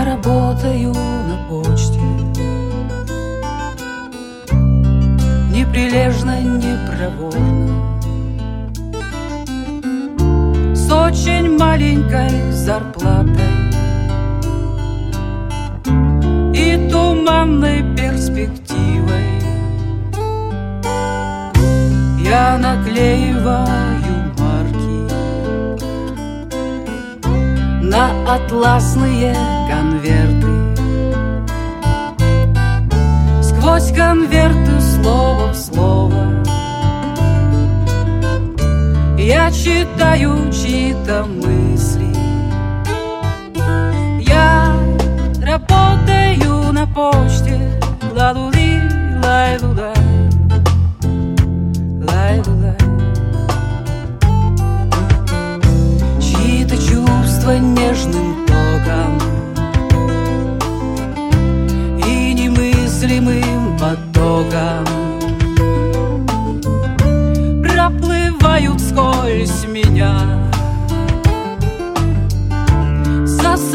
Я работаю на почте. Неприлежно, непроворно. С очень маленькой зарплатой. И туманной перспективой. Я наклеиваю атласные конверты. Сквозь конверты слово в слово. Я читаю чьи-то мысли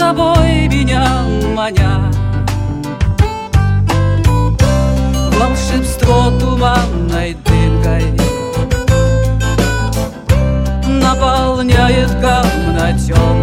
собой меня маня. Волшебство туманной дымкой Наполняет комнатенку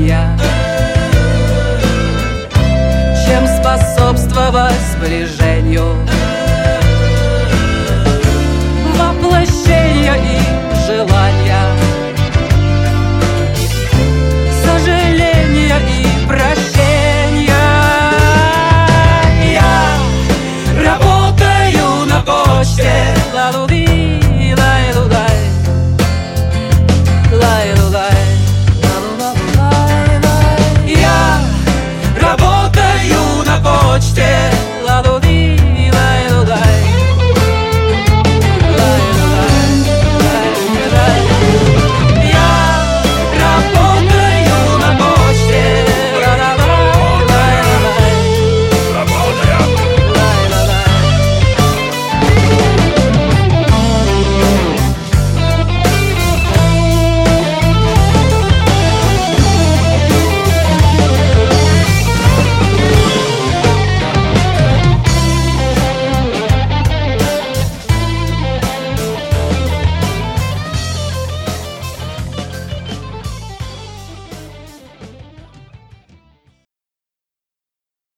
призвания Чем способствовать сближению